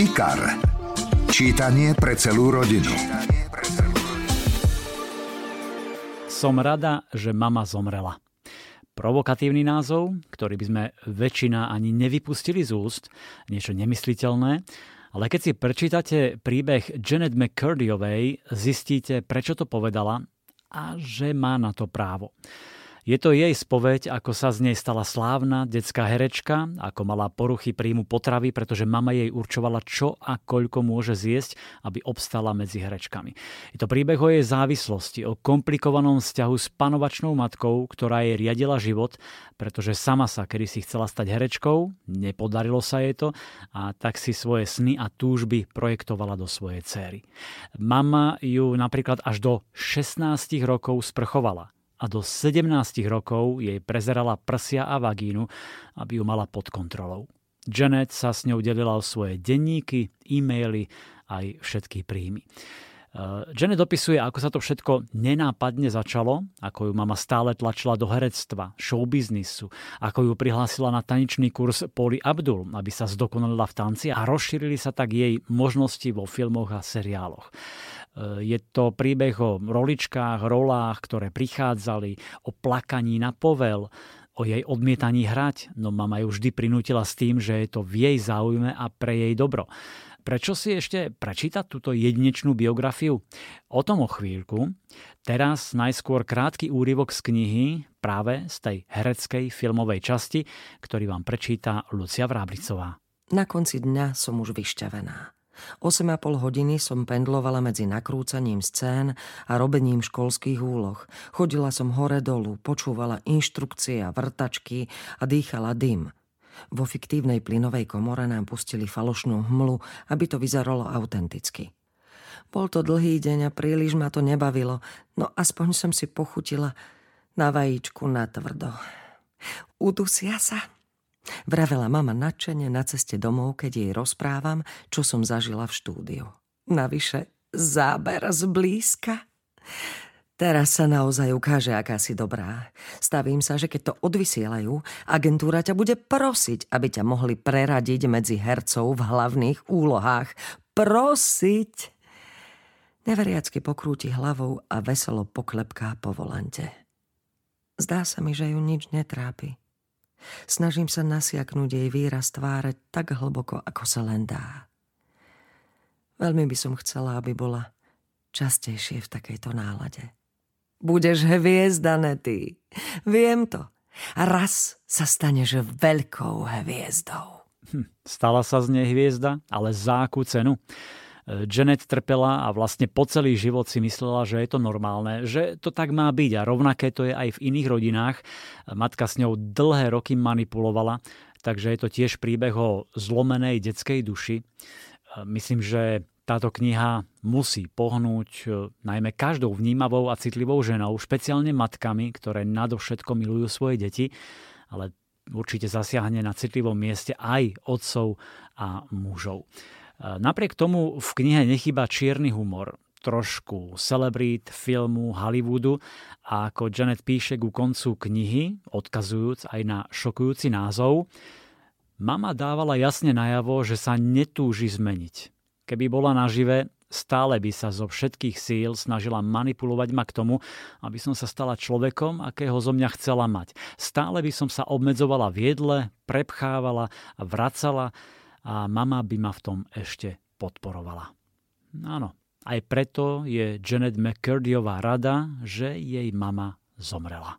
IKAR. Čítanie pre celú rodinu. Som rada, že mama zomrela. Provokatívny názov, ktorý by sme väčšina ani nevypustili z úst, niečo nemysliteľné, ale keď si prečítate príbeh Janet McCurdyovej, zistíte, prečo to povedala a že má na to právo. Je to jej spoveď, ako sa z nej stala slávna detská herečka, ako mala poruchy príjmu potravy, pretože mama jej určovala, čo a koľko môže zjesť, aby obstala medzi herečkami. Je to príbeh o jej závislosti, o komplikovanom vzťahu s panovačnou matkou, ktorá jej riadila život, pretože sama sa kedy chcela stať herečkou, nepodarilo sa jej to a tak si svoje sny a túžby projektovala do svojej céry. Mama ju napríklad až do 16 rokov sprchovala a do 17 rokov jej prezerala prsia a vagínu, aby ju mala pod kontrolou. Janet sa s ňou delila o svoje denníky, e-maily aj všetky príjmy. Uh, Janet opisuje, ako sa to všetko nenápadne začalo, ako ju mama stále tlačila do herectva, showbiznisu, ako ju prihlásila na taničný kurz Poli Abdul, aby sa zdokonalila v tanci a rozšírili sa tak jej možnosti vo filmoch a seriáloch. Eh, je to príbeh o roličkách, rolách, ktoré prichádzali, o plakaní na povel, o jej odmietaní hrať, no mama ju vždy prinútila s tým, že je to v jej záujme a pre jej dobro. Prečo si ešte prečítať túto jedinečnú biografiu? O tom o chvíľku. Teraz najskôr krátky úryvok z knihy práve z tej hereckej filmovej časti, ktorý vám prečíta Lucia Vráblicová. Na konci dňa som už vyšťavená. 8,5 hodiny som pendlovala medzi nakrúcaním scén a robením školských úloh. Chodila som hore-dolu, počúvala inštrukcie a vrtačky a dýchala dym. Vo fiktívnej plynovej komore nám pustili falošnú hmlu, aby to vyzeralo autenticky. Bol to dlhý deň a príliš ma to nebavilo, no aspoň som si pochutila na vajíčku na tvrdo. Udusia sa, Vravela mama nadšene na ceste domov, keď jej rozprávam, čo som zažila v štúdiu. Navyše, záber zblízka. Teraz sa naozaj ukáže, aká si dobrá. Stavím sa, že keď to odvysielajú, agentúra ťa bude prosiť, aby ťa mohli preradiť medzi hercov v hlavných úlohách. Prosiť! Neveriacky pokrúti hlavou a veselo poklepká po volante. Zdá sa mi, že ju nič netrápi. Snažím sa nasiaknúť jej výraz tváre tak hlboko, ako sa len dá. Veľmi by som chcela, aby bola častejšie v takejto nálade. Budeš hviezda, Nety. Viem to. A raz sa staneš veľkou hviezdou. Hm, stala sa z nej hviezda, ale za akú cenu? Janet trpela a vlastne po celý život si myslela, že je to normálne, že to tak má byť a rovnaké to je aj v iných rodinách. Matka s ňou dlhé roky manipulovala, takže je to tiež príbeh o zlomenej detskej duši. Myslím, že táto kniha musí pohnúť najmä každou vnímavou a citlivou ženou, špeciálne matkami, ktoré nadovšetko milujú svoje deti, ale určite zasiahne na citlivom mieste aj otcov a mužov. Napriek tomu v knihe nechýba čierny humor, trošku celebrít filmu Hollywoodu a ako Janet píše ku koncu knihy, odkazujúc aj na šokujúci názov, mama dávala jasne najavo, že sa netúži zmeniť. Keby bola nažive, stále by sa zo všetkých síl snažila manipulovať ma k tomu, aby som sa stala človekom, akého zo mňa chcela mať. Stále by som sa obmedzovala v jedle, prepchávala a vracala, a mama by ma v tom ešte podporovala. Áno, aj preto je Janet McCurdyová rada, že jej mama zomrela.